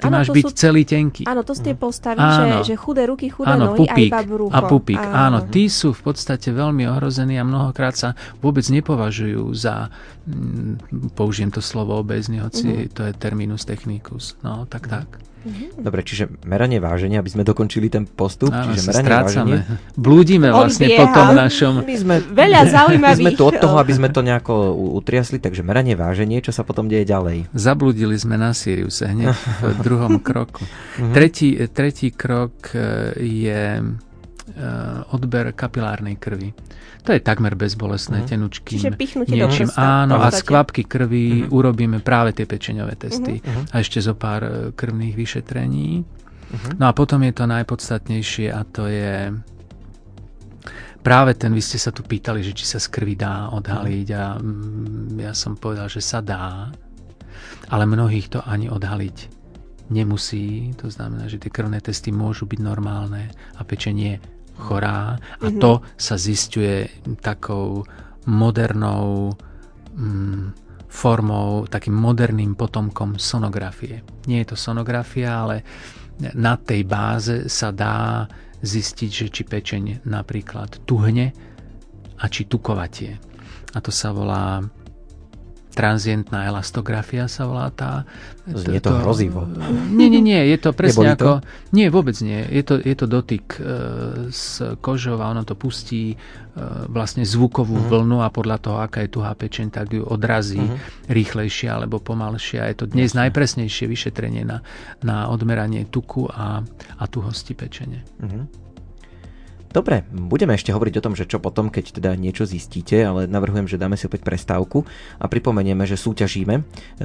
Ty ano, máš byť sú, celý tenký. Áno, to sú tie postavy, áno. že, že chudé ruky, chudé áno, nohy pupík, a iba brucho. A pupík, áno. áno. Tí sú v podstate veľmi ohrození a mnohokrát sa vôbec nepovažujú za, mm, použijem to slovo obezný, hoci mm-hmm. to je terminus technicus. No, tak tak. Mm-hmm. Dobre, čiže meranie váženia, aby sme dokončili ten postup. Áno, čiže meranie váženia. Blúdime vlastne po tom našom... My sme, Veľa zaujímavých... My sme tu od toho, aby sme to nejako utriasli, takže meranie váženie, čo sa potom deje ďalej? Zabludili sme na Siriuse hneď v druhom kroku. Mm-hmm. Tretí, tretí krok e, je odber kapilárnej krvi. To je takmer bezbolestné, uh-huh. tenučkým Čiže pichnutie niečím. do Áno, a z kvapky krvi uh-huh. urobíme práve tie pečeňové testy uh-huh. a ešte zo pár e, krvných vyšetrení. Uh-huh. No a potom je to najpodstatnejšie a to je práve ten, vy ste sa tu pýtali, že či sa z krvi dá odhaliť a mm, ja som povedal, že sa dá, ale mnohých to ani odhaliť nemusí, to znamená, že tie krvné testy môžu byť normálne a pečenie chorá a mm-hmm. to sa zistuje takou modernou mm, formou, takým moderným potomkom sonografie. Nie je to sonografia, ale na tej báze sa dá zistiť, že či pečeň napríklad tuhne a či tukovatie. A to sa volá transientná elastografia sa volá tá. Znie to, to hrozivo. Nie, nie, nie, je to presne Neboli ako... To? Nie, vôbec nie. Je to, je to dotyk e, s kožou a ono to pustí e, vlastne zvukovú uh-huh. vlnu a podľa toho, aká je tuhá pečeň, tak ju odrazí uh-huh. rýchlejšie alebo pomalšie. A je to dnes Jasne. najpresnejšie vyšetrenie na, na odmeranie tuku a, a tuhosti pečene. Uh-huh. Dobre, budeme ešte hovoriť o tom, že čo potom, keď teda niečo zistíte, ale navrhujem, že dáme si opäť prestávku a pripomenieme, že súťažíme. E,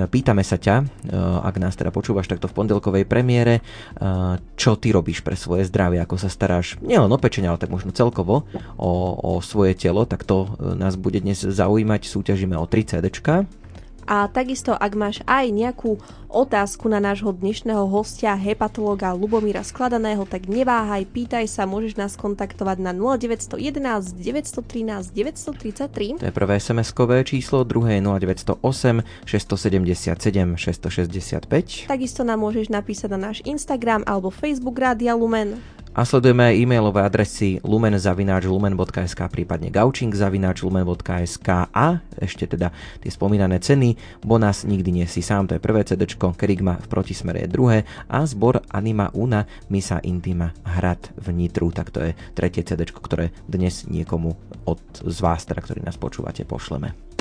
pýtame sa ťa, e, ak nás teda počúvaš takto v pondelkovej premiére, e, čo ty robíš pre svoje zdravie, ako sa staráš nielen o pečenie, ale tak možno celkovo o, o svoje telo, tak to nás bude dnes zaujímať. Súťažíme o 3 CD A takisto, ak máš aj nejakú otázku na nášho dnešného hostia, hepatológa Lubomíra Skladaného, tak neváhaj, pýtaj sa, môžeš nás kontaktovať na 0911 913 933. To je prvé SMS-kové číslo, druhé je 0908 677 665. Takisto nám môžeš napísať na náš Instagram alebo Facebook Rádia Lumen. A sledujeme aj e-mailové adresy lumen.lumen.sk prípadne gaučing.lumen.sk a ešte teda tie spomínané ceny. Bonas nikdy nie si sám, to je prvé CD, Kerigma v protismere je druhé a zbor Anima Una Misa Intima Hrad v Nitru, tak to je tretie CD, ktoré dnes niekomu od z vás, teda, ktorí nás počúvate, pošleme.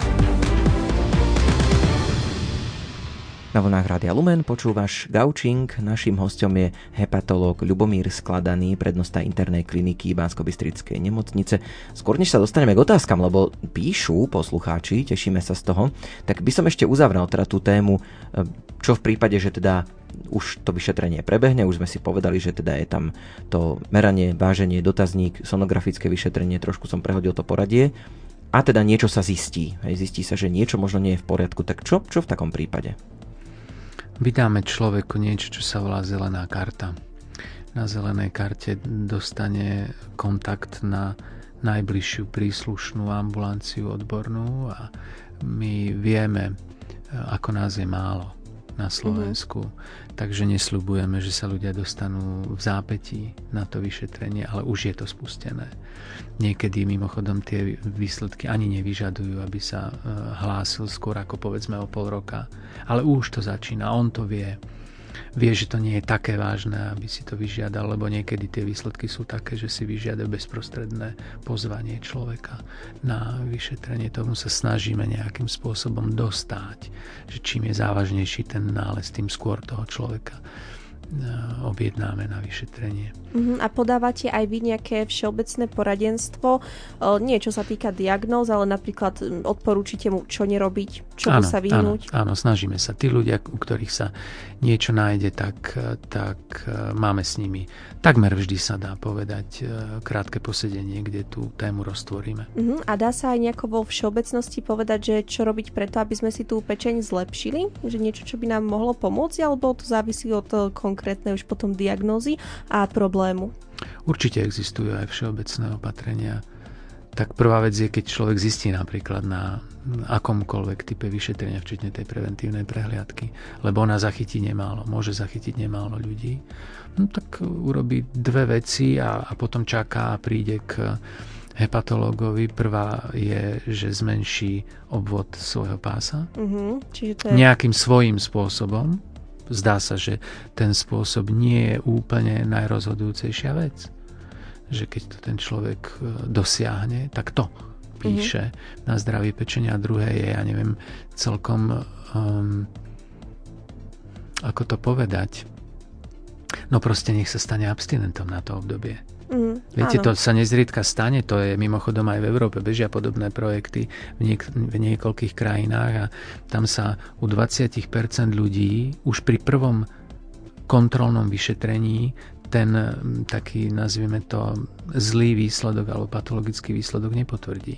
Na vlnách Rádia Lumen počúvaš Gaučing. Naším hostom je hepatológ Ľubomír Skladaný, prednosta internej kliniky bansko nemocnice. Skôr než sa dostaneme k otázkam, lebo píšu poslucháči, tešíme sa z toho, tak by som ešte uzavrel teda tú tému, e, čo v prípade, že teda už to vyšetrenie prebehne, už sme si povedali, že teda je tam to meranie, váženie, dotazník, sonografické vyšetrenie, trošku som prehodil to poradie a teda niečo sa zistí. Hej, zistí sa, že niečo možno nie je v poriadku, tak čo, čo v takom prípade? Vydáme človeku niečo, čo sa volá zelená karta. Na zelenej karte dostane kontakt na najbližšiu príslušnú ambulanciu odbornú a my vieme, ako nás je málo na Slovensku. Mm-hmm. Takže nesľubujeme, že sa ľudia dostanú v zápetí na to vyšetrenie, ale už je to spustené. Niekedy mimochodom tie výsledky ani nevyžadujú, aby sa e, hlásil skôr ako povedzme o pol roka. Ale už to začína, on to vie vie, že to nie je také vážne, aby si to vyžiadal, lebo niekedy tie výsledky sú také, že si vyžiadajú bezprostredné pozvanie človeka na vyšetrenie. Tomu sa snažíme nejakým spôsobom dostať, že čím je závažnejší ten nález, tým skôr toho človeka Eh, objednáme na vyšetrenie. Uh-huh. A podávate aj vy nejaké všeobecné poradenstvo, eh, nie čo sa týka diagnóz, ale napríklad odporúčite mu, čo nerobiť, čo áno, sa vyhnúť? Áno, áno, snažíme sa. Tí ľudia, u ktorých sa niečo nájde, tak, tak eh, máme s nimi. Takmer vždy sa dá povedať krátke posedenie, kde tú tému roztvoríme. Uh-huh. A dá sa aj nejako vo všeobecnosti povedať, že čo robiť preto, aby sme si tú pečeň zlepšili? Že niečo, čo by nám mohlo pomôcť, alebo to závisí od konkrétneho konkrétne už potom diagnózy a problému. Určite existujú aj všeobecné opatrenia. Tak prvá vec je, keď človek zistí napríklad na akomkoľvek type vyšetrenia, včetne tej preventívnej prehliadky, lebo ona zachytí nemálo, môže zachytiť nemálo ľudí, no tak urobí dve veci a, a potom čaká a príde k hepatológovi. Prvá je, že zmenší obvod svojho pása. Uh-huh. Čiže to je... Nejakým svojím spôsobom zdá sa, že ten spôsob nie je úplne najrozhodujúcejšia vec. Že keď to ten človek e, dosiahne, tak to píše mm-hmm. na zdravie pečenia. A druhé je, ja neviem, celkom um, ako to povedať. No proste nech sa stane abstinentom na to obdobie. Mm, Viete, áno. to sa nezriedka stane, to je mimochodom aj v Európe, bežia podobné projekty v, niek- v niekoľkých krajinách a tam sa u 20% ľudí už pri prvom kontrolnom vyšetrení ten taký, nazvime to, zlý výsledok alebo patologický výsledok nepotvrdí.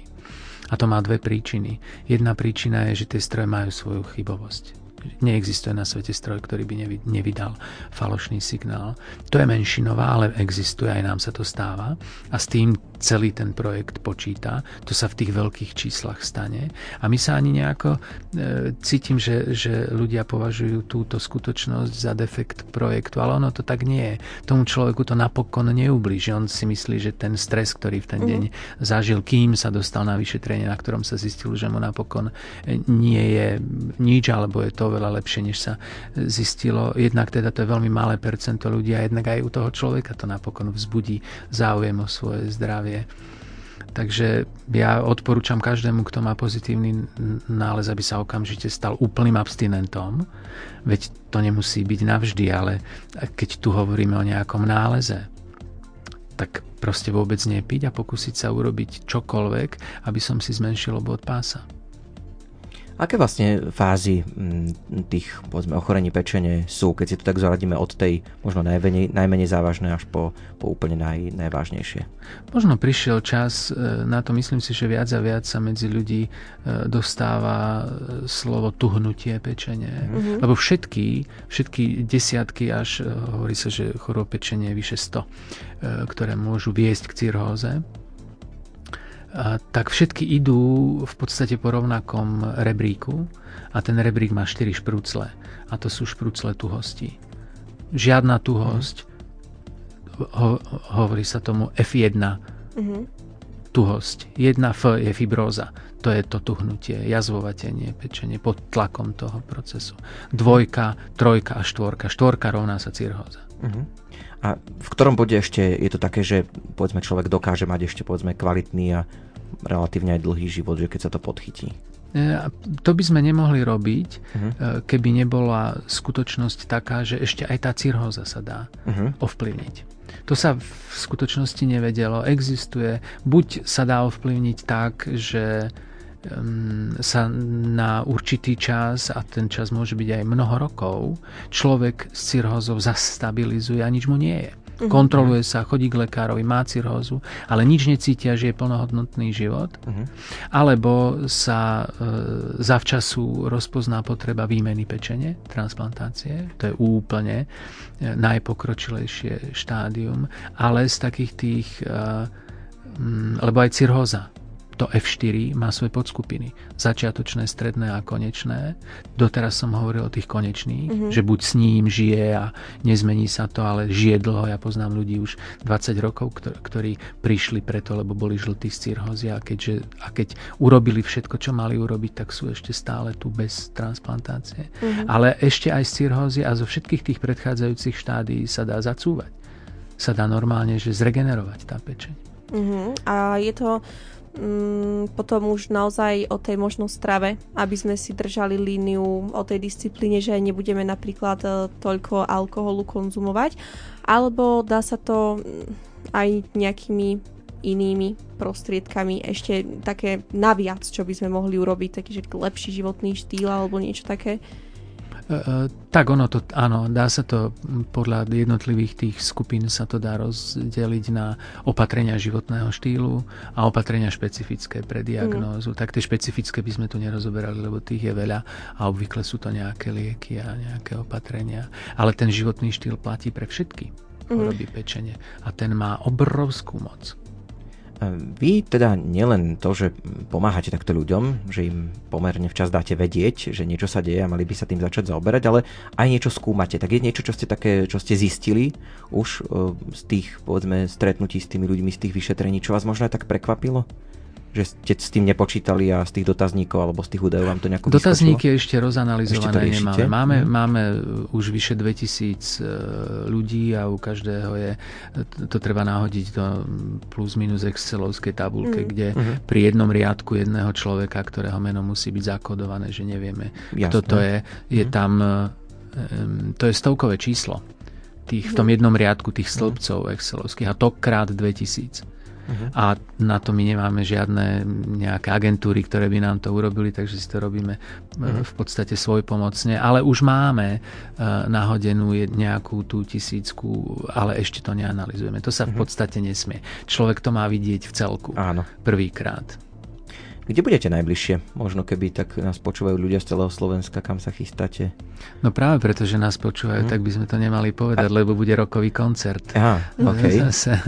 A to má dve príčiny. Jedna príčina je, že tie stroje majú svoju chybovosť neexistuje na svete stroj, ktorý by nevydal falošný signál. To je menšinová, ale existuje, aj nám sa to stáva. A s tým celý ten projekt počíta. To sa v tých veľkých číslach stane. A my sa ani nejako e, cítim, že, že ľudia považujú túto skutočnosť za defekt projektu, ale ono to tak nie je. Tomu človeku to napokon neublíži. On si myslí, že ten stres, ktorý v ten mm. deň zažil, kým sa dostal na vyšetrenie, na ktorom sa zistil, že mu napokon nie je nič, alebo je to oveľa lepšie, než sa zistilo. Jednak teda to je veľmi malé percento ľudí a jednak aj u toho človeka to napokon vzbudí záujem o svoje zdravie zdravie. Takže ja odporúčam každému, kto má pozitívny nález, aby sa okamžite stal úplným abstinentom. Veď to nemusí byť navždy, ale keď tu hovoríme o nejakom náleze, tak proste vôbec nepiť a pokúsiť sa urobiť čokoľvek, aby som si zmenšil obvod pása. Aké vlastne fázy mm, tých povedzme, ochorení pečene sú, keď si to tak zaradíme od tej možno najmenej, najmenej závažnej až po, po úplne naj, najvážnejšie? Možno prišiel čas e, na to, myslím si, že viac a viac sa medzi ľudí e, dostáva e, slovo tuhnutie pečenie. Mm-hmm. Lebo všetky, všetky desiatky až, hovorí sa, že chorob pečenie je vyše 100, ktoré môžu viesť k cirhóze tak všetky idú v podstate po rovnakom rebríku a ten rebrík má 4 šprúcle a to sú šprúcle tuhosti. Žiadna tuhosť, ho, hovorí sa tomu F1 mm-hmm. tuhosť. 1F je fibróza, to je to tuhnutie, jazvovatenie, pečenie pod tlakom toho procesu. Dvojka, trojka a štvorka. Štvorka rovná sa cirhóza. Mm-hmm. A v ktorom bode ešte je to také, že povedzme človek dokáže mať ešte povedzme kvalitný a relatívne aj dlhý život, že keď sa to podchytí. E, to by sme nemohli robiť, uh-huh. keby nebola skutočnosť taká, že ešte aj tá cirhóza sa dá uh-huh. ovplyvniť. To sa v skutočnosti nevedelo. Existuje, buď sa dá ovplyvniť tak, že sa na určitý čas, a ten čas môže byť aj mnoho rokov, človek s cirhózou zastabilizuje a nič mu nie je. Uh-huh. Kontroluje sa, chodí k lekárovi, má cirhózu, ale nič necítia, že je plnohodnotný život. Uh-huh. Alebo sa e, zavčasu rozpozná potreba výmeny pečene, transplantácie. To je úplne e, najpokročilejšie štádium. Ale z takých tých... E, lebo aj cirhóza to F4 má svoje podskupiny. Začiatočné, stredné a konečné. Doteraz som hovoril o tých konečných, mm-hmm. že buď s ním žije a nezmení sa to, ale žije dlho. Ja poznám ľudí už 20 rokov, ktorí prišli preto, lebo boli žltí z cirhózy a, keďže, a keď urobili všetko, čo mali urobiť, tak sú ešte stále tu bez transplantácie. Mm-hmm. Ale ešte aj z cirhózy a zo všetkých tých predchádzajúcich štádií sa dá zacúvať. Sa dá normálne, že zregenerovať tá pečeň. Mm-hmm. A je to mm, potom už naozaj o tej možno strave, aby sme si držali líniu o tej disciplíne, že nebudeme napríklad e, toľko alkoholu konzumovať, alebo dá sa to mm, aj nejakými inými prostriedkami ešte také naviac, čo by sme mohli urobiť, taký lepší životný štýl alebo niečo také? E, e, tak ono to, áno, dá sa to podľa jednotlivých tých skupín sa to dá rozdeliť na opatrenia životného štýlu a opatrenia špecifické pre diagnózu. Mm. Tak tie špecifické by sme tu nerozoberali, lebo tých je veľa a obvykle sú to nejaké lieky a nejaké opatrenia. Ale ten životný štýl platí pre všetky mhm. choroby mm. pečene a ten má obrovskú moc. Vy teda nielen to, že pomáhate takto ľuďom, že im pomerne včas dáte vedieť, že niečo sa deje a mali by sa tým začať zaoberať, ale aj niečo skúmate. Tak je niečo, čo ste, také, čo ste zistili už e, z tých, povedzme, stretnutí s tými ľuďmi, z tých vyšetrení, čo vás možno aj tak prekvapilo? Že ste s tým nepočítali a z tých dotazníkov alebo z tých údajov vám to nejako Dotazníky ešte rozanalizované ešte nemáme. Máme, mm. máme už vyše 2000 e, ľudí a u každého je, to treba nahodiť do plus minus excelovskej tabulke, mm. kde mm. pri jednom riadku jedného človeka, ktorého meno musí byť zakodované, že nevieme, Jasné. kto to je, je mm. tam, to je stovkové číslo. Tých, v tom mhm. jednom riadku tých stĺpcov excelovských a to krát 2000. Uh-huh. A na to my nemáme žiadne nejaké agentúry, ktoré by nám to urobili, takže si to robíme uh-huh. v podstate svoj pomocne. Ale už máme uh, nahodenú nejakú tú tisícku, ale ešte to neanalizujeme. To sa uh-huh. v podstate nesmie. Človek to má vidieť v celku. Áno. Prvýkrát. Kde budete najbližšie? Možno keby tak nás počúvajú ľudia z celého Slovenska, kam sa chystáte? No práve preto, že nás počúvajú, hmm. tak by sme to nemali povedať, A... lebo bude rokový koncert. Aha, okay. Zase.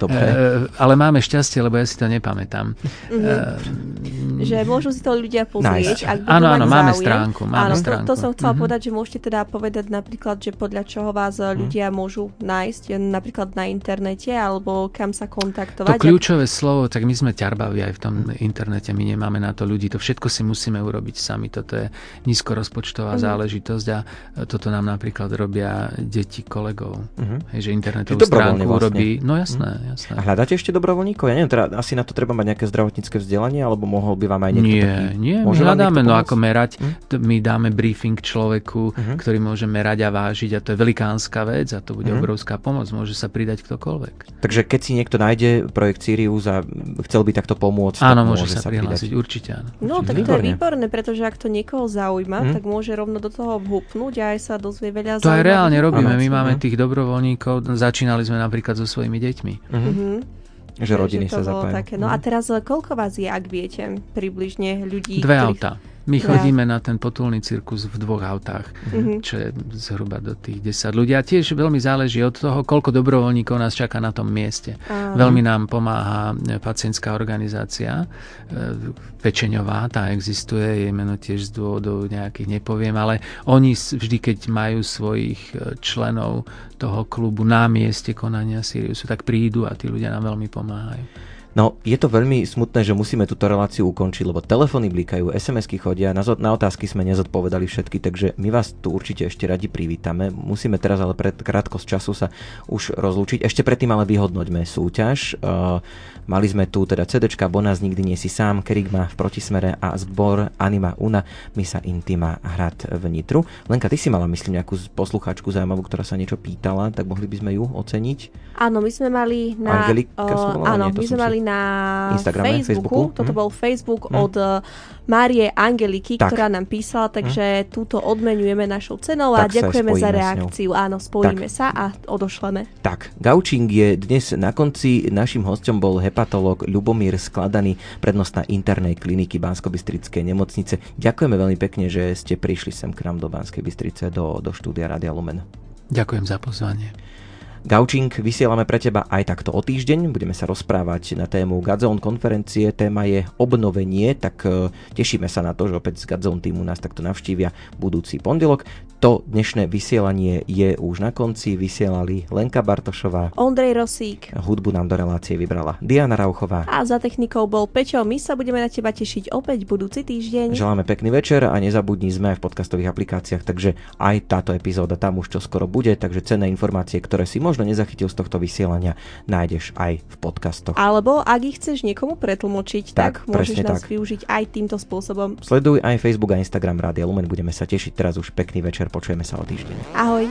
Dobre. E, ale máme šťastie, lebo ja si to nepamätám. Mm-hmm. E, že môžu si to ľudia pozrieť, ak Áno, áno, máme stránku. Máme áno, stránku. To, to som chcela mm-hmm. povedať, že môžete teda povedať napríklad, že podľa čoho vás mm-hmm. ľudia môžu nájsť, napríklad na internete, alebo kam sa kontaktovať. To kľúčové ak... slovo, tak my sme ťarbaví aj v tom internete my nemáme na to ľudí. To všetko si musíme urobiť sami. Toto je nízkorozpočtová mm. záležitosť a toto nám napríklad robia deti kolegov. Mm-hmm. Hej, že internetovú stránku vlastne. urobí. No jasné, mm. jasné. A hľadáte ešte dobrovoľníkov? Ja neviem, teda asi na to treba mať nejaké zdravotnícke vzdelanie, alebo mohol by vám aj niekto nie, taký... Nie, my hľadáme, no ako merať. Hm? My dáme briefing človeku, uh-huh. ktorý môže merať a vážiť a to je velikánska vec a to bude uh-huh. obrovská pomoc. Môže sa pridať ktokoľvek. Takže keď si niekto nájde projekt Sirius a chcel by takto pomôcť, áno, môže, môže sa, sa prihlásiť, určite áno. No, tak to je výborné, pretože ak to niekoho zaujíma, uh-huh. tak môže rovno do toho vhupnúť a aj sa dozvie veľa To aj reálne robíme. My máme tých dobrovoľníkov, začínali sme napríklad so svojimi deťmi. Uh-huh. Že rodiny sa zapájajú. Také. No a teraz koľko vás je, ak viete, približne ľudí? Dve ktorých... auta. My chodíme na ten potulný cirkus v dvoch autách, mm-hmm. čo je zhruba do tých 10 ľudí. A tiež veľmi záleží od toho, koľko dobrovoľníkov nás čaká na tom mieste. Aha. Veľmi nám pomáha pacientská organizácia e, Pečeňová, tá existuje, jej meno tiež z dôvodov nejakých nepoviem, ale oni vždy, keď majú svojich e, členov toho klubu na mieste konania Siriusu, tak prídu a tí ľudia nám veľmi pomáhajú. No, je to veľmi smutné, že musíme túto reláciu ukončiť, lebo telefóny blikajú, SMS-ky chodia, na, na otázky sme nezodpovedali všetky, takže my vás tu určite ešte radi privítame. Musíme teraz ale pred krátkosť času sa už rozlúčiť. Ešte predtým ale vyhodnoťme súťaž. Uh, Mali sme tu teda CD Bonaz Nikdy nie si sám, Kerigma v protismere a zbor Anima Una Misa Intima Hrad v Nitru. Lenka, ty si mala myslím nejakú poslucháčku zaujímavú, ktorá sa niečo pýtala, tak mohli by sme ju oceniť? Áno, my sme mali na... Angelika uh, áno, my sme mali na Instagrame, Facebooku. Facebooku. Toto hm. bol Facebook hm. od Márie Angeliky, tak. ktorá nám písala, takže hm. túto odmenujeme našou cenou a tak ďakujeme za reakciu. Áno, spojíme tak. sa a odošleme. Tak, Gaučing je dnes na konci. Našim hostom bol hepatolog Ľubomír Skladaný, prednostná internej kliniky bansko nemocnice. Ďakujeme veľmi pekne, že ste prišli sem k nám do Banskej Bystrice, do, do štúdia Radia Lumen. Ďakujem za pozvanie. Gaučing vysielame pre teba aj takto o týždeň. Budeme sa rozprávať na tému Godzone konferencie. Téma je obnovenie, tak e, tešíme sa na to, že opäť z Godzone týmu nás takto navštívia budúci pondelok. To dnešné vysielanie je už na konci. Vysielali Lenka Bartošová, Ondrej Rosík. Hudbu nám do relácie vybrala Diana Rauchová. A za technikou bol Pečo. My sa budeme na teba tešiť opäť budúci týždeň. Želáme pekný večer a nezabudni sme v podcastových aplikáciách, takže aj táto epizóda tam už čo skoro bude, takže cenné informácie, ktoré si možno nezachytil z tohto vysielania, nájdeš aj v podcastoch. Alebo ak ich chceš niekomu pretlmočiť, tak, tak môžeš nás tak. využiť aj týmto spôsobom. Sleduj aj Facebook a Instagram Rádia Lumen, budeme sa tešiť teraz už pekný večer Počujeme sa o týždeň. Ahoj.